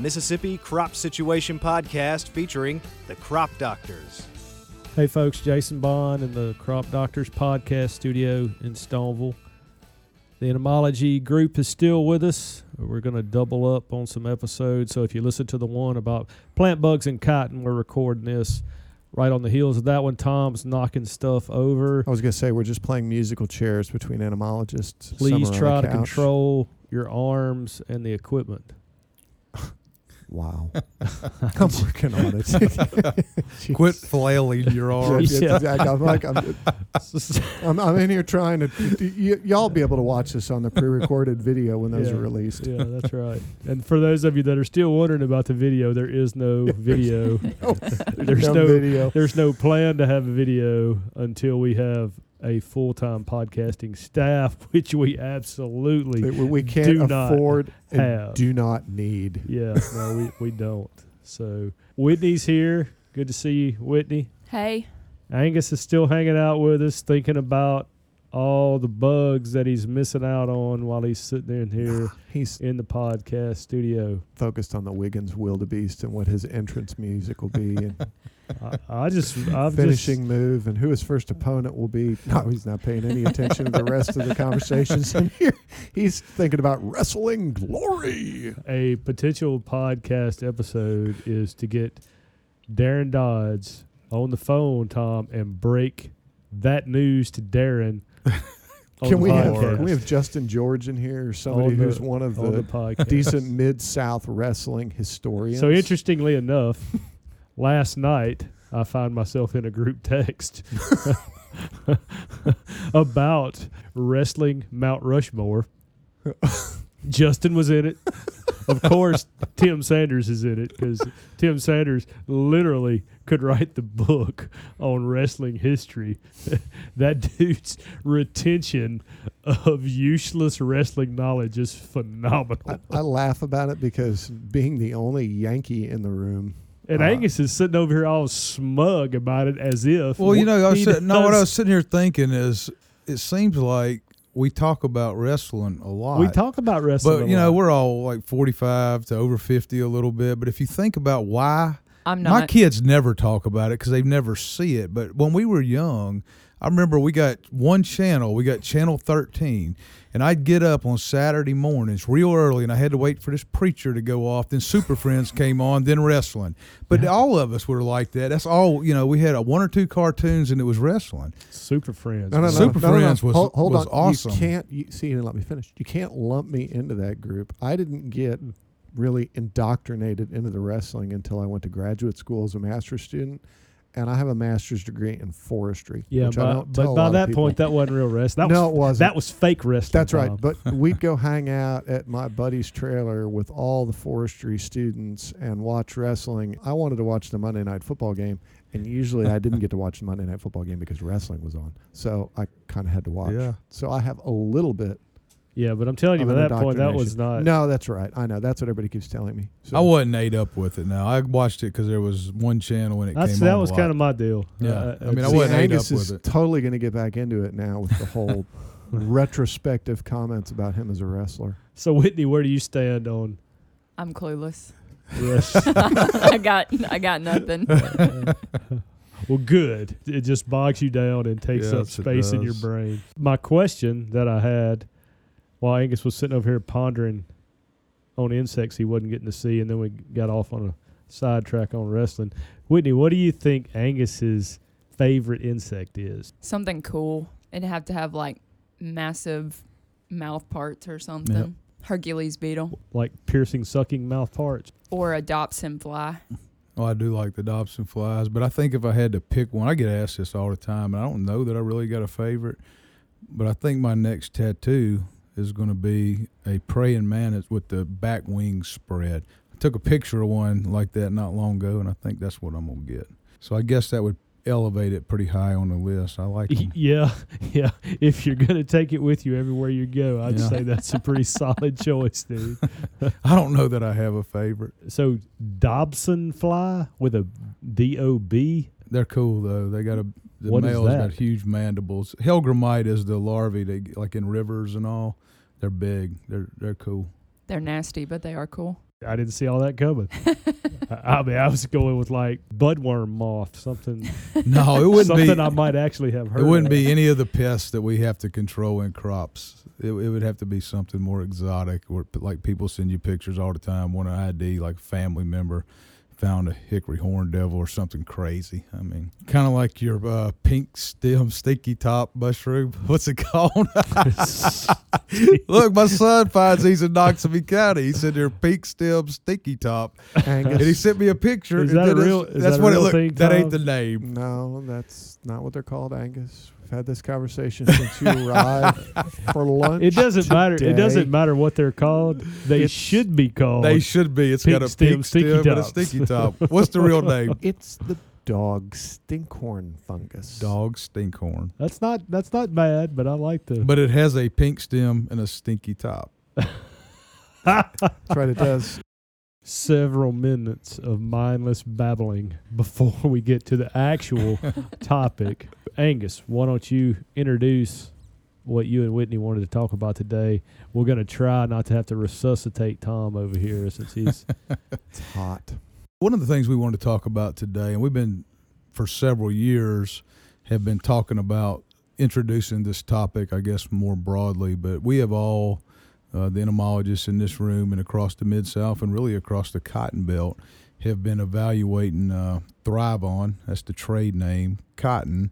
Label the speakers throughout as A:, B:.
A: Mississippi Crop Situation Podcast featuring the Crop Doctors.
B: Hey, folks, Jason Bond in the Crop Doctors Podcast studio in Stoneville. The entomology group is still with us. We're going to double up on some episodes. So if you listen to the one about plant bugs and cotton, we're recording this right on the heels of that one. Tom's knocking stuff over.
C: I was going to say we're just playing musical chairs between entomologists.
B: Please try to
C: couch.
B: control your arms and the equipment.
C: Wow, I'm working on it.
D: Quit flailing your arms.
C: Yeah, yeah, I'm like I'm, I'm, I'm in here trying to. Y- y'all be able to watch this on the pre-recorded video when those
B: Yeah.
C: are released.
B: yeah, that's right. And for those of you that are still wondering about the video, there is no video. There's
C: No
B: no
C: video.
B: there's no plan to have a video until we have a full time podcasting staff, which we absolutely
C: That we, we can't
B: do not
C: afford and
B: have.
C: do not need.
B: yeah, no, we, we don't. So Whitney's here. Good to see you, Whitney.
E: Hey,
B: Angus is still hanging out with us, thinking about all the bugs that he's missing out on while he's sitting in here
C: He's
B: in the podcast studio.
C: focused on the Wiggins wildebeest and what his entrance music will be and
B: I, I just I've
C: finishing move and who his first opponent will be. No, he's not paying any attention to the rest of the conversations in here. He's thinking about wrestling glory.
B: a potential podcast episode is to get Darren Dodds on the phone, Tom, and break that news to Darren.
C: Can we have
B: podcast.
C: can we have Justin George in here or somebody
B: the-
C: who's one of
B: the
C: the decent mid South wrestling historians?
B: So interestingly enough, last night I found myself in a group text about wrestling Mount Rushmore. Justin was in it. Of course, Tim Sanders is in it because Tim Sanders literally could write the book on wrestling history. that dude's retention of useless wrestling knowledge is phenomenal.
C: I, I laugh about it because being the only Yankee in the room.
B: And
C: Uh,
B: Angus is sitting over here all smug about it as if.
D: Well, you know, I was sitting, no, what I was sitting here thinking is, it seems like we talk about wrestling a lot.
B: We talk about wrestling.
D: but
B: a
D: you know,
B: lot.
D: we're all like forty-five to over fifty a little bit. But if you think about why,
E: I'm not.
D: my kids never talk about it because they never see it. But when we were young, I remember we got one channel. We got channel thirteen, and I'd get up on Saturday mornings real early, and I had to wait for this preacher to go off. Then Super Friends came on, then wrestling. But all of us were like that. That's all. You know, we had a one or two cartoons, and it was wrestling.
B: Super Friends.
C: No, no, no.
D: Super
C: no, no, no.
D: Friends was-
C: hold, hold
D: was
C: on.
D: awesome.
C: You can't you, see. You didn't let me finish. You can't lump me into that group. I didn't get really indoctrinated into the wrestling until I went to graduate school as a master's student, and I have a master's degree in forestry.
B: Yeah,
C: which I
B: but,
C: don't tell
B: but
C: a
B: by
C: lot
B: that
C: people.
B: point, that wasn't real wrestling. That
C: no,
B: was,
C: it wasn't.
B: That was fake wrestling.
C: That's right. But we'd go hang out at my buddy's trailer with all the forestry students and watch wrestling. I wanted to watch the Monday night football game, and usually I didn't get to watch the Monday night football game because wrestling was on. So I kind of had to watch.
D: Yeah.
C: So I have a little bit.
B: Yeah, but I'm telling you,
C: of
B: by that point, that was not.
C: No, that's right. I know. That's what everybody keeps telling me. So
D: I wasn't ate up with it. Now I watched it because there was one channel when it
B: That's,
D: came
B: that
D: on.
B: was kind of my deal.
D: Yeah.
B: Uh,
D: I mean, I wasn't ate
C: Angus
D: up
C: is
D: with it.
C: totally going to get back into it now with the whole retrospective comments about him as a wrestler.
B: so Whitney, where do you stand on
E: I'm clueless.
B: wrestling?
E: I got. I got nothing.
B: well, good. It just bogs you down and takes up
D: Yes, it
B: space in your brain. My question that I had while Angus was sitting over here pondering on insects he wasn't getting to see, and then we got off on a sidetrack on wrestling. Whitney, what do you think Angus's favorite insect is?
E: Something cool. It'd have to have like massive mouth parts or something. Hercules beetle
B: Like piercing, sucking mouth parts.
E: or a Dobson fly.
D: Oh, I do like the Dobson flies, but I think if I had to pick one, I get asked this all the time, and I don't know that I really got a favorite. But I think my next tattoo is going to be a praying mantis with the back wings spread. I took a picture of one like that not long ago, and I think that's what I'm going to get. So I guess that would elevate it pretty high on the list. I like them.
B: Yeah, yeah. If you're gonna take it with you everywhere you go, I'd
D: Yeah.
B: say that's a pretty solid choice, dude.
D: I don't know that I have a favorite.
B: So Dobson fly with a D O B.
D: They're cool though. They got a the
B: What is
D: male's
B: that?
D: got huge mandibles. Hellgrammite is the larvae they get, like in rivers and all. They're big. They're they're cool.
E: They're nasty, but they are cool.
B: I didn't see all that coming. I, I mean, I was going with like budworm moth, something,
D: No, it wouldn't
B: something
D: be.
B: I might actually have heard.
D: It wouldn't
B: of.
D: be any of the pests that we have to control in crops. It, it would have to be something more exotic, or like people send you pictures all the time. One ID, like family member found a hickory horn devil or something crazy. I mean, kind of like your uh, pink stem stinky top mushroom. What's it called? Look, my son finds these in Noxubee County. He said they're pink stem stinky top,
C: Angus.
D: and he sent me a picture.
B: Is that a real- is
D: That's
B: that a
D: what it looked.
B: thing,
D: That ain't the name.
C: no, that's not what they're called, Angus. Had this conversation since you arrived for lunch.
B: It doesn't matter. It doesn't matter what they're called. They
C: It's-
B: should be called.
D: They should be. It's
B: Pink
D: got a
B: stem,
D: pink stem and a
B: tops.
D: sticky top. What's the real name?
C: It's the dog stinkhorn fungus.
D: Dog stinkhorn.
B: that's not that's not bad, but I like the.
D: But it has a pink stem and a stinky top.
C: That's right. It does.
B: Several minutes of mindless babbling before we get to the actual topic. Angus, why don't you introduce what you and Whitney wanted to talk about today? We're going to try not to have to resuscitate Tom over here since he's
C: It's hot.
D: One of the things we wanted to talk about today, and we've been for several years, have been talking about introducing this topic, I guess, more broadly, but we have all, uh, the entomologists in this room and across the Mid South and really across the Cotton Belt, have been evaluating uh, ThryvOn, that's the trade name, cotton,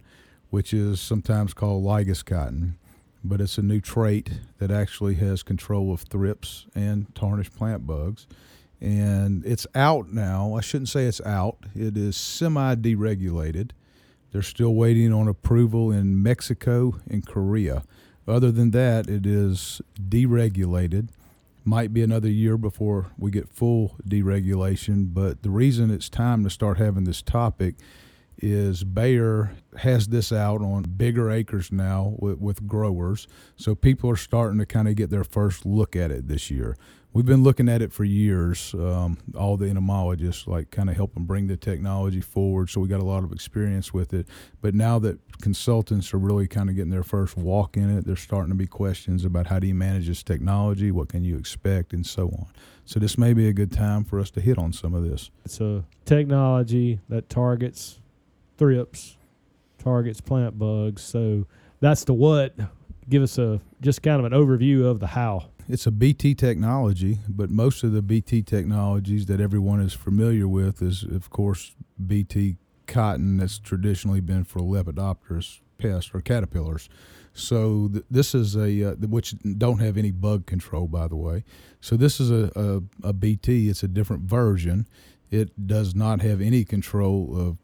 D: which is sometimes called Lygus cotton, but it's a new trait that actually has control of thrips and tarnished plant bugs and it's out now. I shouldn't say it's out. It is semi deregulated. They're still waiting on approval in Mexico and Korea. Other than that, it is deregulated. Might be another year before we get full deregulation, but the reason it's time to start having this topic is Bayer has this out on bigger acres now with, with growers. So people are starting to kind of get their first look at it this year. We've been looking at it for years. Um, all the entomologists like kind of help them bring the technology forward. So we got a lot of experience with it. But now that consultants are really kind of getting their first walk in it, there's starting to be questions about how do you manage this technology, what can you expect, and so on. So this may be a good time for us to hit on some of this.
B: it's a technology that targets thrips, targets plant bugs. So that's the what. Give us a just kind of an overview of the how.
D: It's a BT technology, but most of the BT technologies that everyone is familiar with is, of course, BT cotton that's traditionally been for Lepidopterous pests or caterpillars. So th- this is a uh, which don't have any bug control, by the way. So this is a, a, a BT. It's a different version. It does not have any control of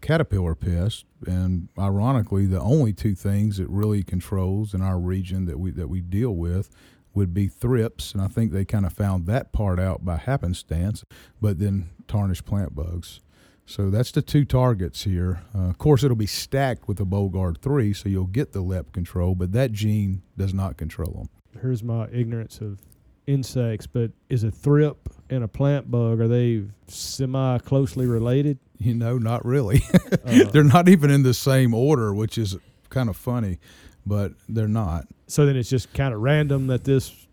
D: caterpillar pests, and ironically, the only two things it really controls in our region that we that we deal with would be thrips, and I think they kind of found that part out by happenstance. But then tarnished plant bugs. So that's the two targets here. Uh, of course, it'll be stacked with the Bollgard three, so you'll get the LEP control, but that gene does not control them.
B: Here's my ignorance of insects, but is a thrip and a plant bug are they semi closely related?
D: You know, not really.
B: Uh,
D: they're not even in the same order, which is kind of funny, but they're not.
B: so then it's just kind of random that this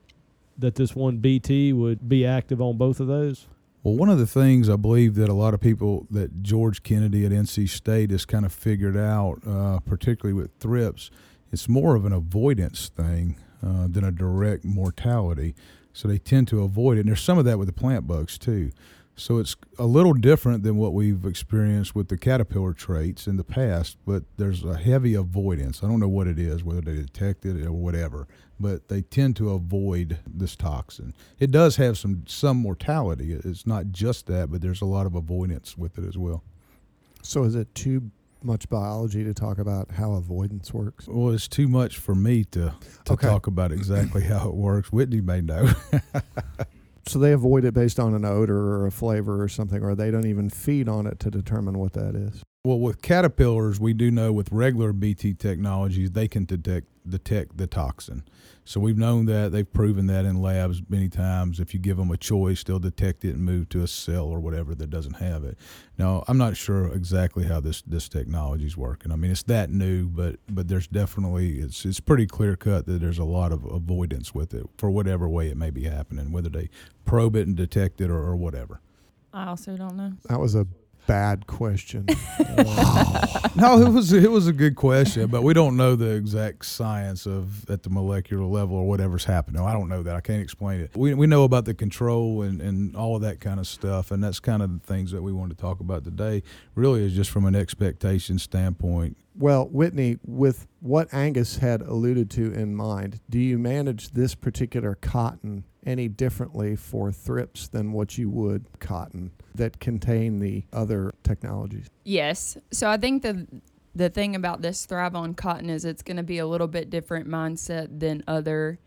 B: that this one BT would be active on both of those.
D: Well, one of the things I believe that a lot of people that George Kennedy at NC State has kind of figured out, uh, particularly with thrips, it's more of an avoidance thing uh, than a direct mortality. So they tend to avoid it. And there's some of that with the plant bugs too. So it's a little different than what we've experienced with the caterpillar traits in the past, but there's a heavy avoidance. I don't know what it is, whether they detect it or whatever, but they tend to avoid this toxin. It does have some some mortality. It's not just that, but there's a lot of avoidance with it as well.
C: So is it too much biology to talk about how avoidance works?
D: Well, it's too much for me to to
C: Okay.
D: talk about exactly how it works. Whitney may know.
C: So they avoid it based on an odor or a flavor or something, or they don't even feed on it to determine what that is.
D: Well, with caterpillars, we do know with regular BT technologies, they can detect detect the toxin. So we've known that they've proven that in labs many times. If you give them a choice, they'll detect it and move to a cell or whatever that doesn't have it. Now, I'm not sure exactly how this this technology is working. I mean, it's that new, but but there's definitely it's it's pretty clear cut that there's a lot of avoidance with it for whatever way it may be happening, whether they probe it and detect it or, or whatever.
E: I also don't know.
C: That was a bad question.
D: no, it was it was a good question, but we don't know the exact science of at the molecular level or whatever's happening. I don't know that. I can't explain it. We we know about the control and, and all of that kind of stuff, and that's kind of the things that we want to talk about today. Really, is just from an expectation standpoint.
C: Well, Whitney, with what Angus had alluded to in mind, do you manage this particular cotton any differently for thrips than what you would cotton that contain the other technologies?
E: Yes. So I think the the thing about this ThryvOn cotton is it's going to be a little bit different mindset than other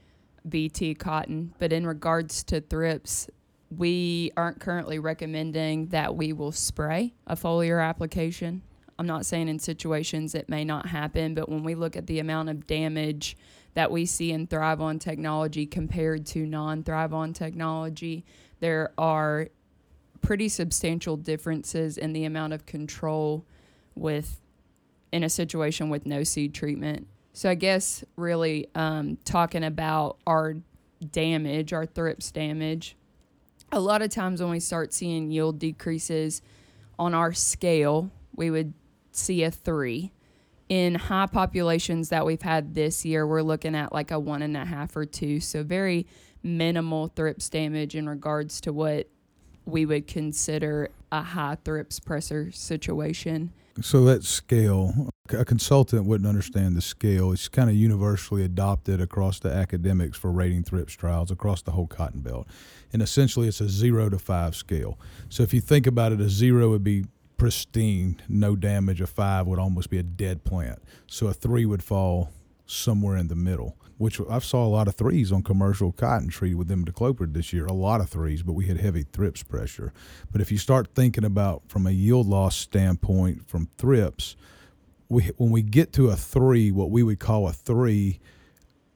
E: BT cotton. But in regards to thrips, we aren't currently recommending that we will spray a foliar application. I'm not saying in situations it may not happen, but when we look at the amount of damage that we see in ThryvOn technology compared to non ThryvOn technology, there are pretty substantial differences in the amount of control with in a situation with no seed treatment. So I guess really um, talking about our damage, our thrips damage, a lot of times when we start seeing yield decreases on our scale, we would see a three in high populations that we've had this year, we're looking at like a one and a half or two. So very minimal thrips damage in regards to what we would consider a high thrips pressure situation.
D: So that scale, a consultant wouldn't understand the scale. It's kind of universally adopted across the academics for rating thrips trials across the whole cotton belt. And essentially it's a zero to five scale. So if you think about it, a zero would be pristine, no damage. A five would almost be a dead plant. So a three would fall somewhere in the middle. Which I saw a lot of threes on commercial cotton treated with imidacloprid this year. A lot of threes, but we had heavy thrips pressure. But if you start thinking about from a yield loss standpoint from thrips, we when we get to a three, what we would call a three,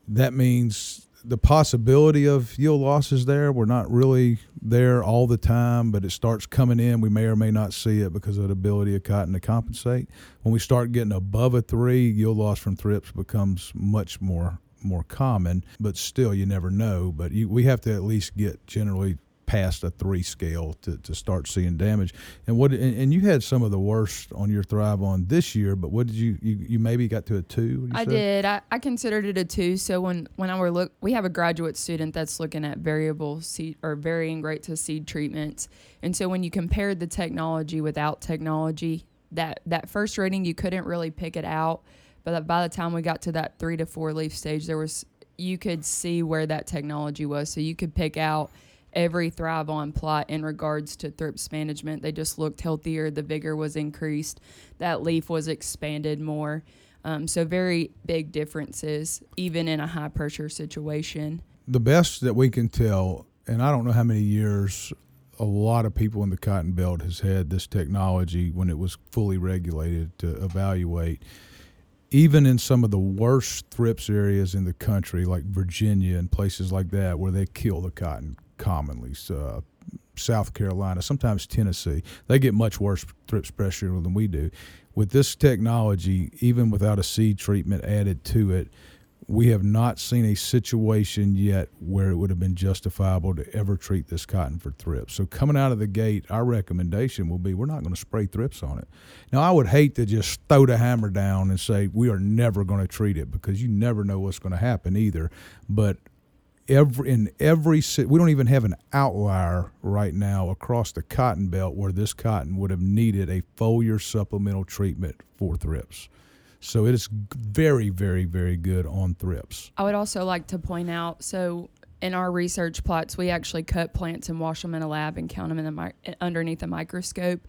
D: that means the possibility of yield losses there. We're not really there all the time, but it starts coming in. We may or may not see it because of the ability of cotton to compensate. When we start getting above a three, yield loss from thrips becomes much more more common. But still, you never know. But you, we have to at least get generally past a three scale to, to start seeing damage. And what and, and, you had some of the worst on your ThryvOn this year, but what did you you, you maybe got to a two?
E: I did. I, I considered it a two. So when when I were look, we have a graduate student that's looking at variable seed or varying rates of seed treatments, and so when you compared the technology without technology, that that first rating you couldn't really pick it out. But by the time we got to that three to four leaf stage, there was you could see where that technology was. So you could pick out every ThryvOn plot in regards to thrips management. They just looked healthier. The vigor was increased. That leaf was expanded more. Um, so very big differences, even in a high pressure situation.
D: The best that we can tell, and I don't know how many years a lot of people in the cotton belt has had this technology when it was fully regulated to evaluate even in some of the worst thrips areas in the country like virginia and places like that where they kill the cotton commonly. Uh, South Carolina, sometimes Tennessee, they get much worse thrips pressure than we do. With this technology, even without a seed treatment added to it, we have not seen a situation yet where it would have been justifiable to ever treat this cotton for thrips. So coming out of the gate, our recommendation will be we're not going to spray thrips on it. Now I would hate to just throw the hammer down and say we are never going to treat it because you never know what's going to happen either. But every in every we don't even have an outlier right now across the cotton belt where this cotton would have needed a foliar supplemental treatment for thrips. So it is very, very, very good on thrips.
E: I would also like to point out so in our research plots, we actually cut plants and wash them in a lab and count them in the underneath a microscope.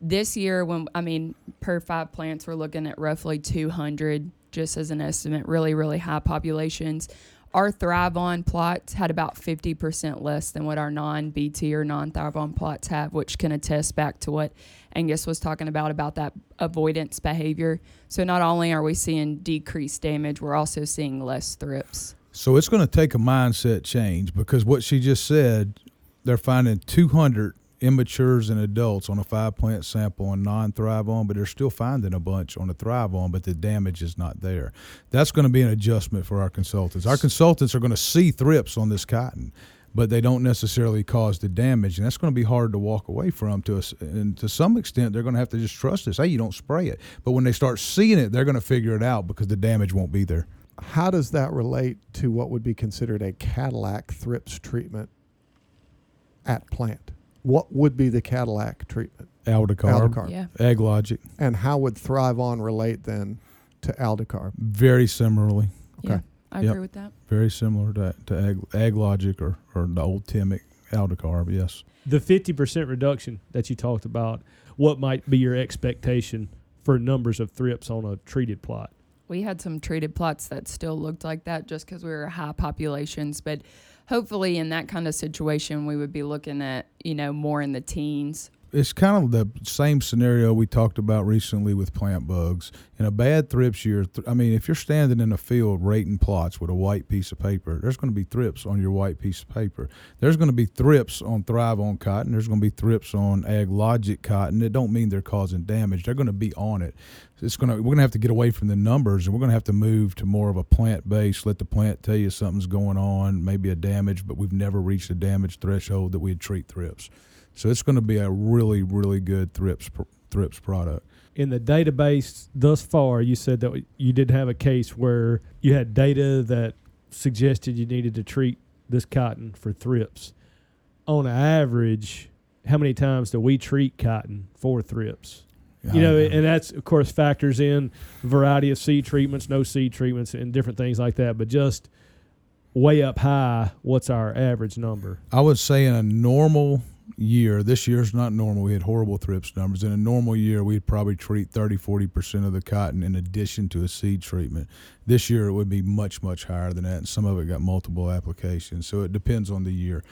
E: This year, when I mean per five plants, we're looking at roughly 200 just as an estimate, really, really high populations. Our ThryvOn plots had about 50% less than what our non BT or non ThryvOn plots have, which can attest back to what Angus was talking about, about that avoidance behavior. So not only are we seeing decreased damage, we're also seeing less thrips.
D: So it's going to take a mindset change because what she just said, they're finding 200 immatures and adults on a five plant sample and non ThryvOn, but they're still finding a bunch on a ThryvOn, but the damage is not there. That's going to be an adjustment for our consultants. Our consultants are going to see thrips on this cotton. But they don't necessarily cause the damage, and that's going to be hard to walk away from. To us, and to some extent, they're going to have to just trust us. Hey, you don't spray it, but when they start seeing it, they're going to figure it out because the damage won't be there.
C: How does that relate to what would be considered a Cadillac thrips treatment at plant? What would be the Cadillac treatment?
D: Aldicarb,
C: Aldicarb.
E: Yeah.
D: AgLogic,
C: And how would ThryvOn relate then to Aldicarb?
D: very similarly.
C: Okay.
E: Yeah, I
D: Yep.
E: agree with that.
D: very similar to, to Ag, AgLogic or, or the old Temik Aldicarb, yes.
B: The 50% reduction that you talked about, what might be your expectation for numbers of thrips on a treated plot?
E: We had some treated plots that still looked like that just because we were high populations, but hopefully in that kind of situation we would be looking at you know more in the teens.
D: It's kind of the same scenario we talked about recently with plant bugs. In a bad thrips year, th- I mean, if you're standing in a field rating plots with a white piece of paper, there's going to be thrips on your white piece of paper. There's going to be thrips on ThryvOn cotton. There's going to be thrips on AgLogic cotton. It don't mean they're causing damage. They're going to be on it. It's going to we're going to have to get away from the numbers and we're going to have to move to more of a plant base. Let the plant tell you something's going on, maybe a damage, but we've never reached a damage threshold that we'd treat thrips. So it's going to be a really, really good thrips thrips product.
B: In the database thus far, you said that you did have a case where you had data that suggested you needed to treat this cotton for thrips. On average, how many times do we treat cotton for thrips? You know, and that's of course factors in variety of seed treatments, no seed treatments, and different things like that. But just way up high, what's our average number?
D: I would say in a normal year, this year's not normal. We had horrible thrips numbers. In a normal year, we'd probably treat 30, 40% of the cotton in addition to a seed treatment. This year, it would be much, much higher than that. And some of it got multiple applications. So it depends on the year.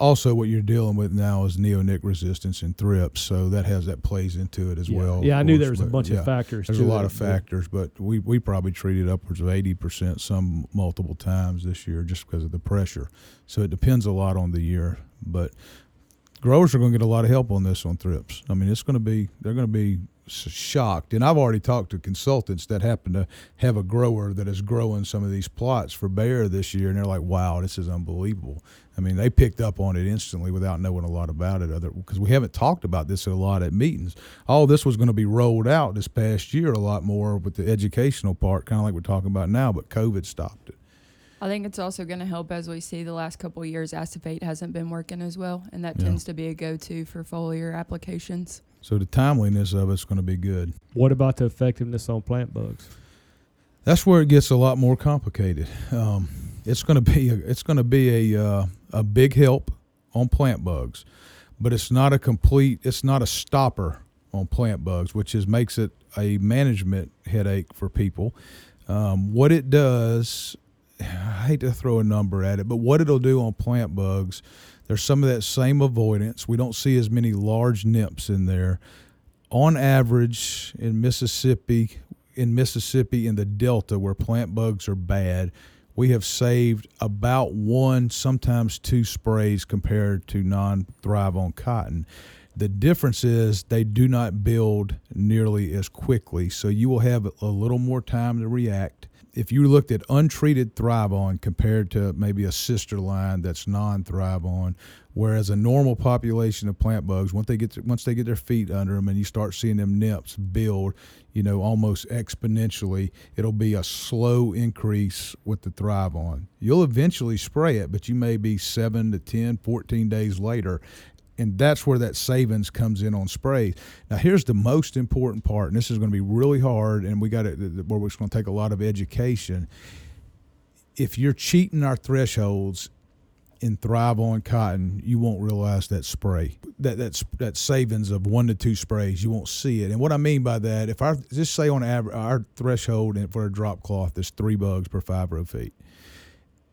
D: Also, what you're dealing with now is neonic resistance and thrips. So that has that plays into it as
B: yeah.
D: well.
B: Yeah, I knew
D: course,
B: there was a bunch
D: yeah.
B: of factors.
D: There's a lot of factors, but we, we probably treated upwards of 80%, some multiple times this year just because of the pressure. So it depends a lot on the year. But growers are going to get a lot of help on this on thrips. I mean, it's going to be, they're going to be shocked. And I've already talked to consultants that happen to have a grower that is growing some of these plots for Bayer this year, and they're like, wow, this is unbelievable. I mean, they picked up on it instantly without knowing a lot about it, other because we haven't talked about this a lot at meetings. All this was going to be rolled out this past year a lot more with the educational part, kind of like we're talking about now, but COVID stopped it.
E: I think it's also going to help as we see the last couple of years acephate hasn't been working as well, and that
D: Yeah.
E: tends to be a go-to for foliar applications.
D: So the timeliness of it's going to be good.
B: What about the effectiveness on plant bugs?
D: That's where it gets a lot more complicated. Um, it's going to be a, it's going to be a uh, a big help on plant bugs, but it's not a complete. It's not a stopper on plant bugs, which is makes it a management headache for people. Um, what it does, I hate to throw a number at it, but what it'll do on plant bugs, there's some of that same avoidance. We don't see as many large nymphs in there. On average, in Mississippi, in Mississippi in the Delta where plant bugs are bad, we have saved about one, sometimes two sprays compared to non ThryvOn cotton. The difference is they do not build nearly as quickly, so you will have a little more time to react. If you looked at untreated ThryvOn compared to maybe a sister line that's non ThryvOn, whereas a normal population of plant bugs, once they get to, once they get their feet under them and you start seeing them nymphs build, you know, almost exponentially, it'll be a slow increase with the ThryvOn. You'll eventually spray it, but you may be 7 to 10, 14 days later and that's where that savings comes in on sprays. Now, here's the most important part, and this is going to be really hard, and we got it where it's going to take a lot of education. If you're cheating our thresholds, in ThryvOn Cotton, you won't realize that spray, that that's that savings of one to two sprays. You won't see it. And what I mean by that, if our just say on average, our threshold for a drop cloth is three bugs per five row feet.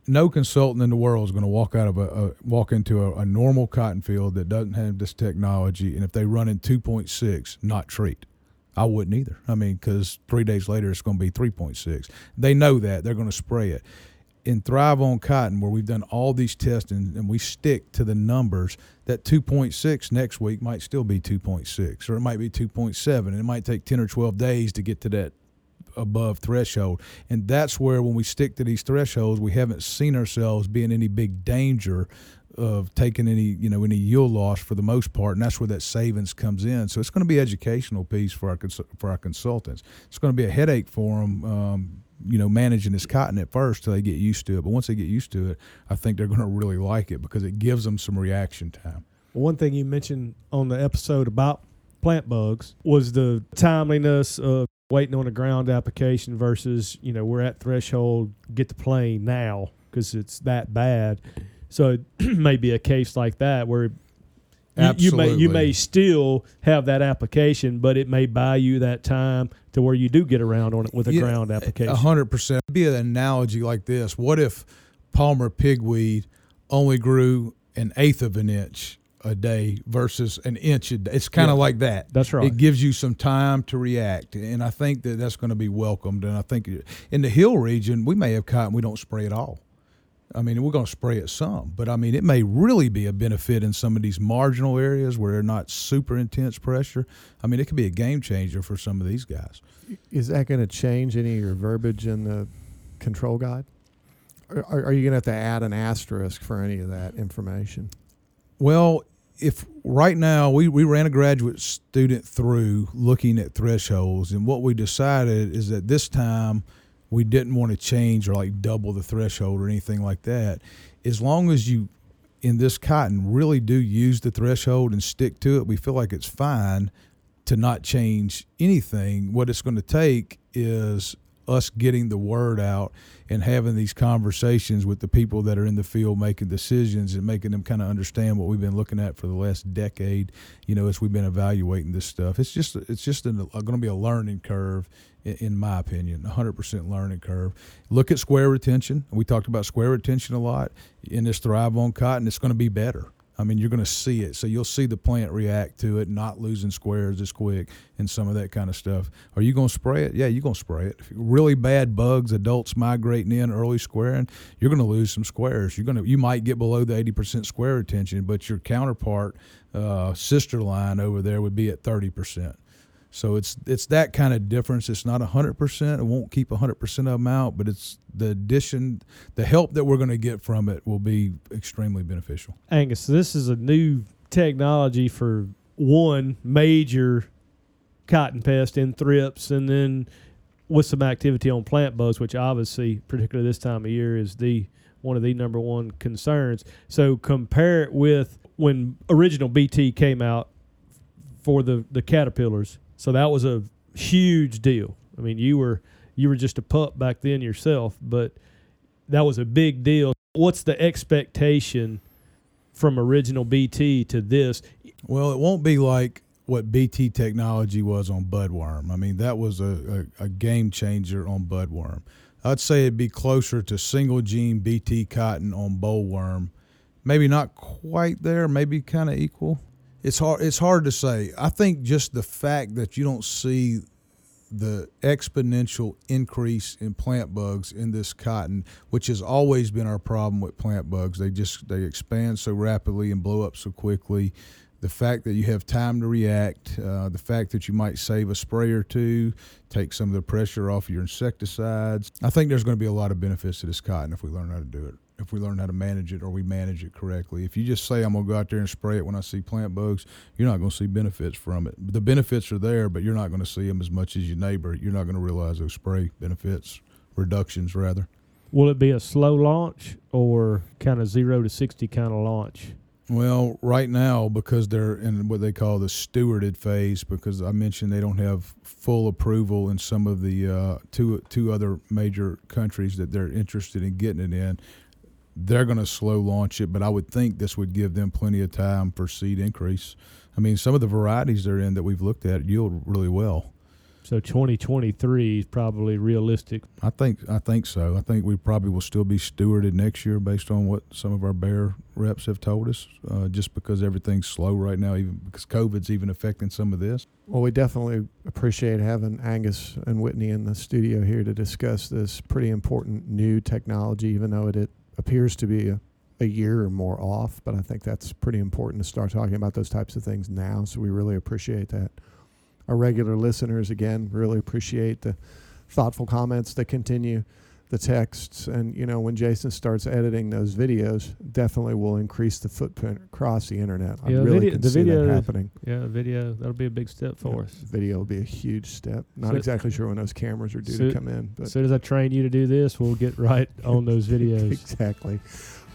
D: No consultant in the world is going to walk out of a, a walk into a, a normal cotton field that doesn't have this technology, and if they run in two point six, not treat. I wouldn't either. I mean, because three days later it's going to be 3.6. They know that. They're going to spray it in ThryvOn Cotton, where we've done all these tests and, and, we stick to the numbers, that 2.6 next week might still be 2.6, or it might be 2.7, and it might take 10 or 12 days to get to that above threshold. And that's where, when we stick to these thresholds, we haven't seen ourselves being any big danger of taking any you know any yield loss for the most part, and that's where that savings comes in. So it's going to be educational piece for our for our consultants. It's going to be a headache for them. Um, you know, managing this cotton at first till they get used to it. But once they get used to it, I think they're going to really like it because it gives them some reaction time.
B: One thing you mentioned on the episode about plant bugs was the timeliness of waiting on a ground application versus, you know, we're at threshold, get the plane now because it's that bad. So it may be a case like that where you, you, may you may still have that application, but it may buy you that time to where you do get around on it with a yeah, ground application.
D: hundred percent. Be an analogy like this: What if Palmer pigweed only grew an eighth of an inch a day versus an inch a day? It's kind of yeah, like that.
B: That's right.
D: It gives you some time to react, and I think that that's going to be welcomed. And I think in the hill region, we may have cotton we don't spray at all. I mean, we're going to spray it some, but I mean, it may really be a benefit in some of these marginal areas where they're not super intense pressure. I mean, it could be a game changer for some of these guys.
C: Is that going to change any of your verbiage in the control guide? Are, are you going to have to add an asterisk for any of that information?
D: Well, if right now we, we ran a graduate student through looking at thresholds, and what we decided is that this time – we didn't want to change or like double the threshold or anything like that. As long as you in this cotton really do use the threshold and stick to it, we feel like it's fine to not change anything. What it's going to take is us getting the word out and having these conversations with the people that are in the field making decisions and making them kind of understand what we've been looking at for the last decade you know as we've been evaluating this stuff it's just it's just going to be a learning curve in my opinion, 100% learning curve. Look at square retention. We talked about square retention a lot in this ThryvOn Cotton. It's going to be better. I mean, you're going to see it. So you'll see the plant react to it, not losing squares as quick and some of that kind of stuff. Are you going to spray it? Yeah, you're going to spray it. really bad bugs, adults migrating in, early squaring, you're going to lose some squares. You're going to, you might get below the 80% square retention, but your counterpart, uh, sister line over there would be at 30%. So it's it's that kind of difference. It's not hundred percent. It won't keep hundred percent of them out, but it's the addition, the help that we're going to get from it will be extremely beneficial.
B: Angus, this is a new technology for one major cotton pest in thrips, and then with some activity on plant bugs, which obviously, particularly this time of year, is the one of the number one concerns. So compare it with when original BT came out for the the caterpillars so that was a huge deal. I mean, you were you were just a pup back then yourself, but that was a big deal. What's the expectation from original BT to this?
D: Well, it won't be like what BT technology was on budworm. I mean, that was a, a, a game changer on budworm. I'd say it'd be closer to single gene BT cotton on bollworm. Maybe not quite there, maybe kind of equal it's hard it's hard to say. I think just the fact that you don't see the exponential increase in plant bugs in this cotton, which has always been our problem with plant bugs. They just they expand so rapidly and blow up so quickly. The fact that you have time to react, uh, the fact that you might save a spray or two, take some of the pressure off your insecticides. I think there's going to be a lot of benefits to this cotton if we learn how to do it if we learn how to manage it or we manage it correctly. If you just say I'm to go out there and spray it when I see plant bugs, you're not to see benefits from it. The benefits are there, but you're not to see them as much as your neighbor. You're not to realize those spray benefits, reductions rather.
B: Will it be a slow launch or kind of zero to 60 kind of launch?
D: Well, right now, because they're in what they call the stewarded phase, because I mentioned they don't have full approval in some of the uh, two two other major countries that they're interested in getting it in they're going to slow launch it, but I would think this would give them plenty of time for seed increase. I mean, some of the varieties they're in that we've looked at yield really well.
B: So 2023 is probably realistic.
D: I think I think so. I think we probably will still be stewarded next year based on what some of our Bayer reps have told us. Uh, just because everything's slow right now, even because COVID's even affecting some of this.
C: Well, we definitely appreciate having Angus and Whitney in the studio here to discuss this pretty important new technology, even though it, it appears to be a, a year or more off. But I think that's pretty important to start talking about those types of things now. So we really appreciate that. Our regular listeners, again, really appreciate the thoughtful comments that continue, the texts, and you know when Jason starts editing those videos, definitely will increase the footprint across the internet. I
B: Yeah,
C: really
B: video-
C: can
B: the
C: see
B: video-
C: that happening.
B: Yeah, video that'll be a big step for
C: Yeah,
B: us.
C: Video will be a huge step. Not
B: So-
C: exactly sure when those cameras are due
B: so-
C: to come in, but
B: As soon as I train you to do this, we'll get right on those videos.
C: exactly.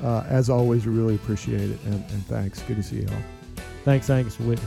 C: Uh, as always, we really appreciate it, and, and thanks. Good to see you all.
B: Thanks, Angus Whitney.